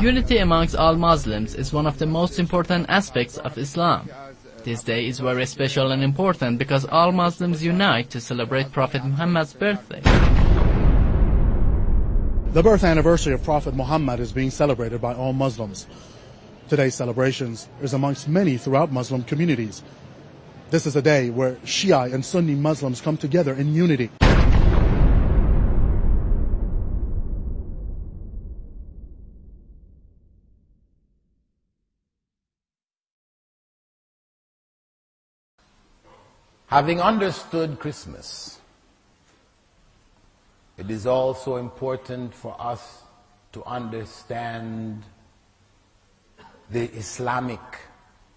Unity amongst all Muslims is one of the most important aspects of Islam. This day is very special and important because all Muslims unite to celebrate Prophet Muhammad's birthday. The birth anniversary of Prophet Muhammad is being celebrated by all Muslims. Today's celebrations is amongst many throughout Muslim communities. This is a day where Shia and Sunni Muslims come together in unity. Having understood Christmas, it is also important for us to understand the Islamic,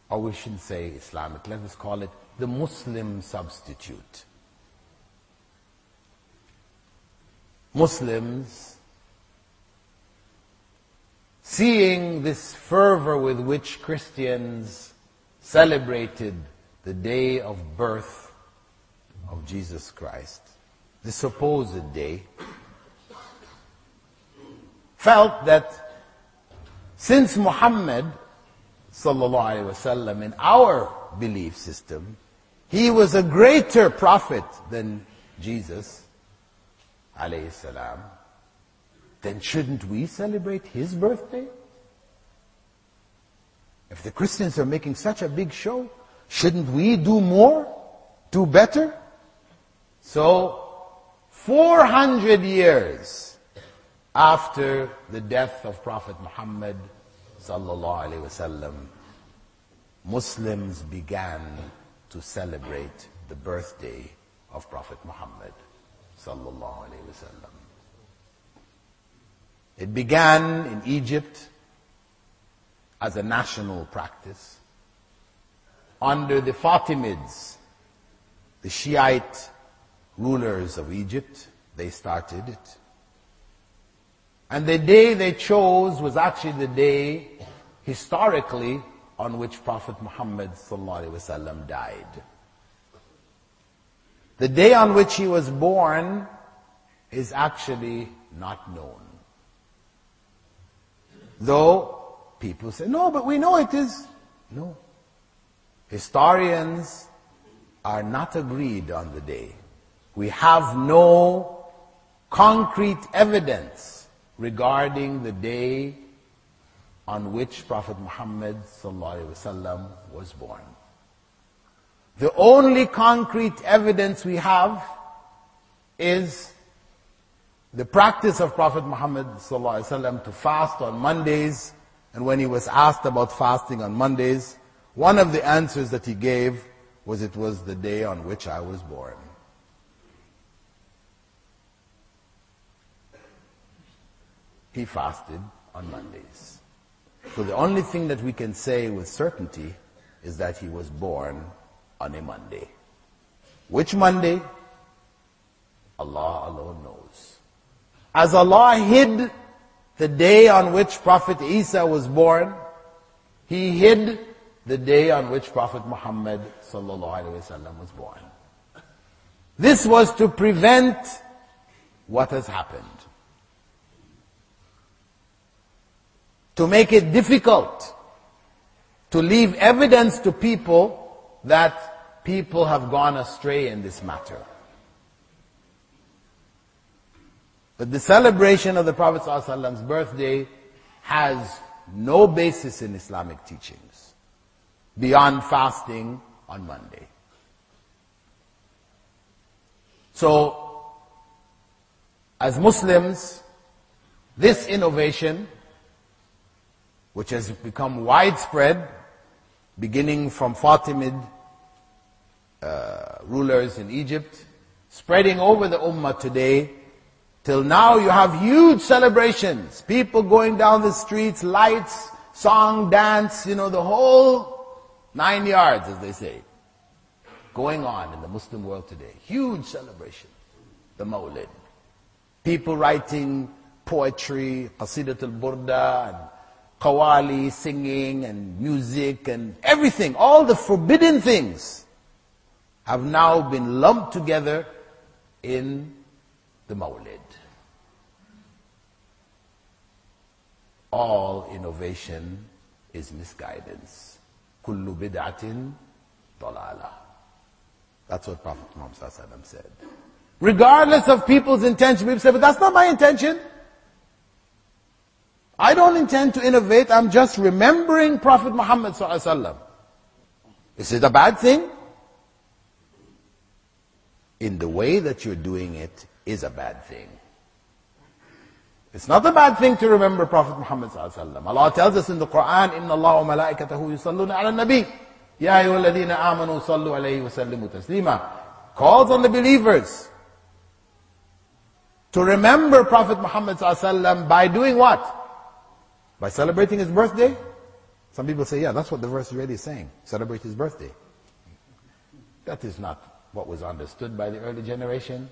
or we shouldn't say Islamic, let us call it the Muslim substitute. Muslims, seeing this fervor with which Christians celebrated the day of birth of Jesus Christ, the supposed day, felt that since Muhammad sallallahu wasallam in our belief system, he was a greater prophet than Jesus alayhi then shouldn't we celebrate his birthday? If the Christians are making such a big show, Shouldn't we do more? Do better? So, 400 years after the death of Prophet Muhammad sallallahu alaihi wasallam, Muslims began to celebrate the birthday of Prophet Muhammad sallallahu alaihi wasallam. It began in Egypt as a national practice under the Fatimids, the Shiite rulers of Egypt. They started it. And the day they chose was actually the day, historically, on which Prophet Muhammad died. The day on which he was born is actually not known. Though people say, no, but we know it is. No. Historians are not agreed on the day. We have no concrete evidence regarding the day on which Prophet Muhammad was born. The only concrete evidence we have is the practice of Prophet Muhammad to fast on Mondays, and when he was asked about fasting on Mondays, one of the answers that he gave was it was the day on which I was born. He fasted on Mondays. So the only thing that we can say with certainty is that he was born on a Monday. Which Monday? Allah alone knows. As Allah hid the day on which Prophet Isa was born, He hid the day on which Prophet Muhammad was born. This was to prevent what has happened. To make it difficult to leave evidence to people that people have gone astray in this matter. But the celebration of the Prophet ﷺ's birthday has no basis in Islamic teachings beyond fasting on Monday. So, as Muslims, this innovation, which has become widespread, beginning from Fatimid uh, rulers in Egypt, spreading over the Ummah today, till now you have huge celebrations, people going down the streets, lights, song, dance, you know, the whole Nine yards, as they say, going on in the Muslim world today. Huge celebration. The Mawlid. People writing poetry, Qasidat al-Burda, and Qawali, singing, and music, and everything. All the forbidden things have now been lumped together in the Mawlid. all innovation is misguidance. Kullu bid'atin dalala. That's what Prophet Muhammad said. Regardless of people's intention, people say, but that's not my intention. I don't intend to innovate, I'm just remembering Prophet Muhammad Is it a bad thing? In the way that you're doing it is a bad thing. It's not a bad thing to remember Prophet Muhammad sallallahu Allah tells us in the Quran, إِنَّ اللَّهَ وَمَلَائِكَتَهُ يُصَلُّونَ عَلَى النَّبِيِّ يَا أَيُّهَا الَّذِينَ آمَنُوا صَلُّوا عَلَيْهِ وَسَلِّمُوا تَسْلِيمًا Calls on the believers to remember Prophet Muhammad sallallahu by doing what? By celebrating his birthday? Some people say, yeah, that's what the verse really is saying. Celebrate his birthday. That is not what was understood by the early generation.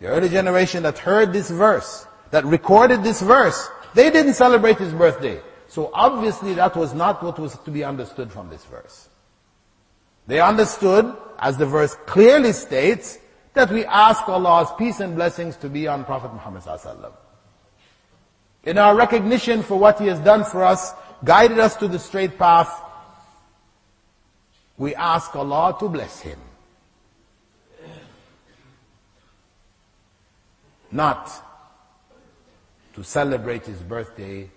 The early generation that heard this verse, that recorded this verse, they didn't celebrate his birthday. So obviously that was not what was to be understood from this verse. They understood, as the verse clearly states, that we ask Allah's peace and blessings to be on Prophet Muhammad sallallahu in our recognition for what He has done for us, guided us to the straight path, we ask Allah to bless Him. Not to celebrate His birthday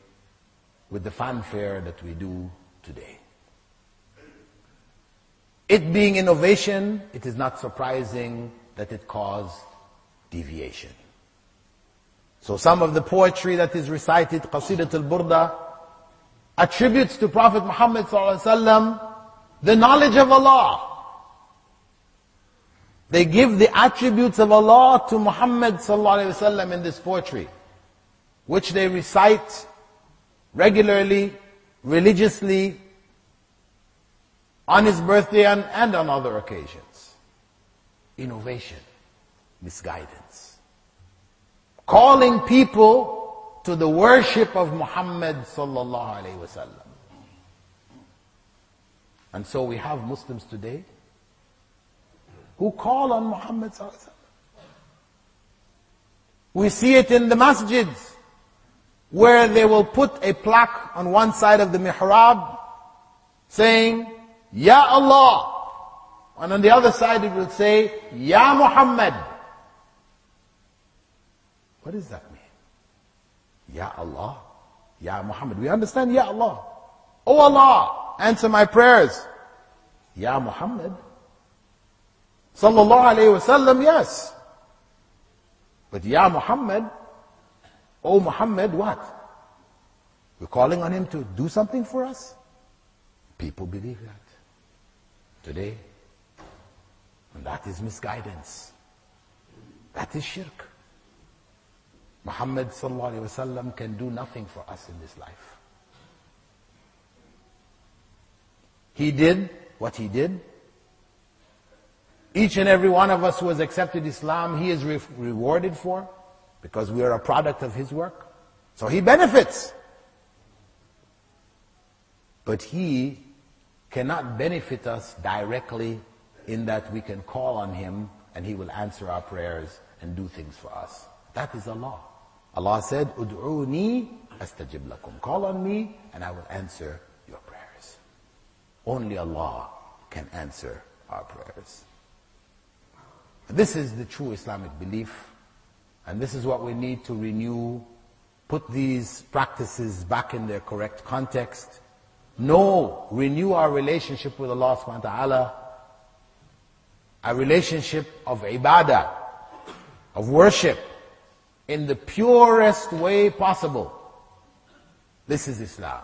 with the fanfare that we do today. It being innovation, it is not surprising that it caused deviation. So some of the poetry that is recited, Qasidat al-Burda, attributes to Prophet Muhammad the knowledge of Allah. They give the attributes of Allah to Muhammad in this poetry, which they recite regularly, religiously, on his birthday and, and on other occasions. Innovation, misguidance calling people to the worship of Muhammad sallallahu alaihi wasallam. And so we have Muslims today who call on Muhammad sallallahu alaihi wasallam. We see it in the masjids where they will put a plaque on one side of the mihrab saying, Ya Allah. And on the other side it will say, Ya Muhammad. What does that mean? Ya Allah. Ya Muhammad. We understand Ya Allah. Oh Allah, answer my prayers. Ya Muhammad. Sallallahu alayhi wasallam, yes. But Ya Muhammad, oh Muhammad, what? We're calling on him to do something for us? People believe that. Today. And that is misguidance. That is shirk. Muhammad sallallahu can do nothing for us in this life. He did what he did. Each and every one of us who has accepted Islam, he is re- rewarded for because we are a product of his work. So he benefits. But he cannot benefit us directly in that we can call on him and he will answer our prayers and do things for us. That is Allah. Allah said, Ud'uni astajib lakum. Call on me and I will answer your prayers. Only Allah can answer our prayers. This is the true Islamic belief and this is what we need to renew, put these practices back in their correct context. No, renew our relationship with Allah subhanahu wa ta'ala, a relationship of ibadah, of worship, in the purest way possible. This is Islam.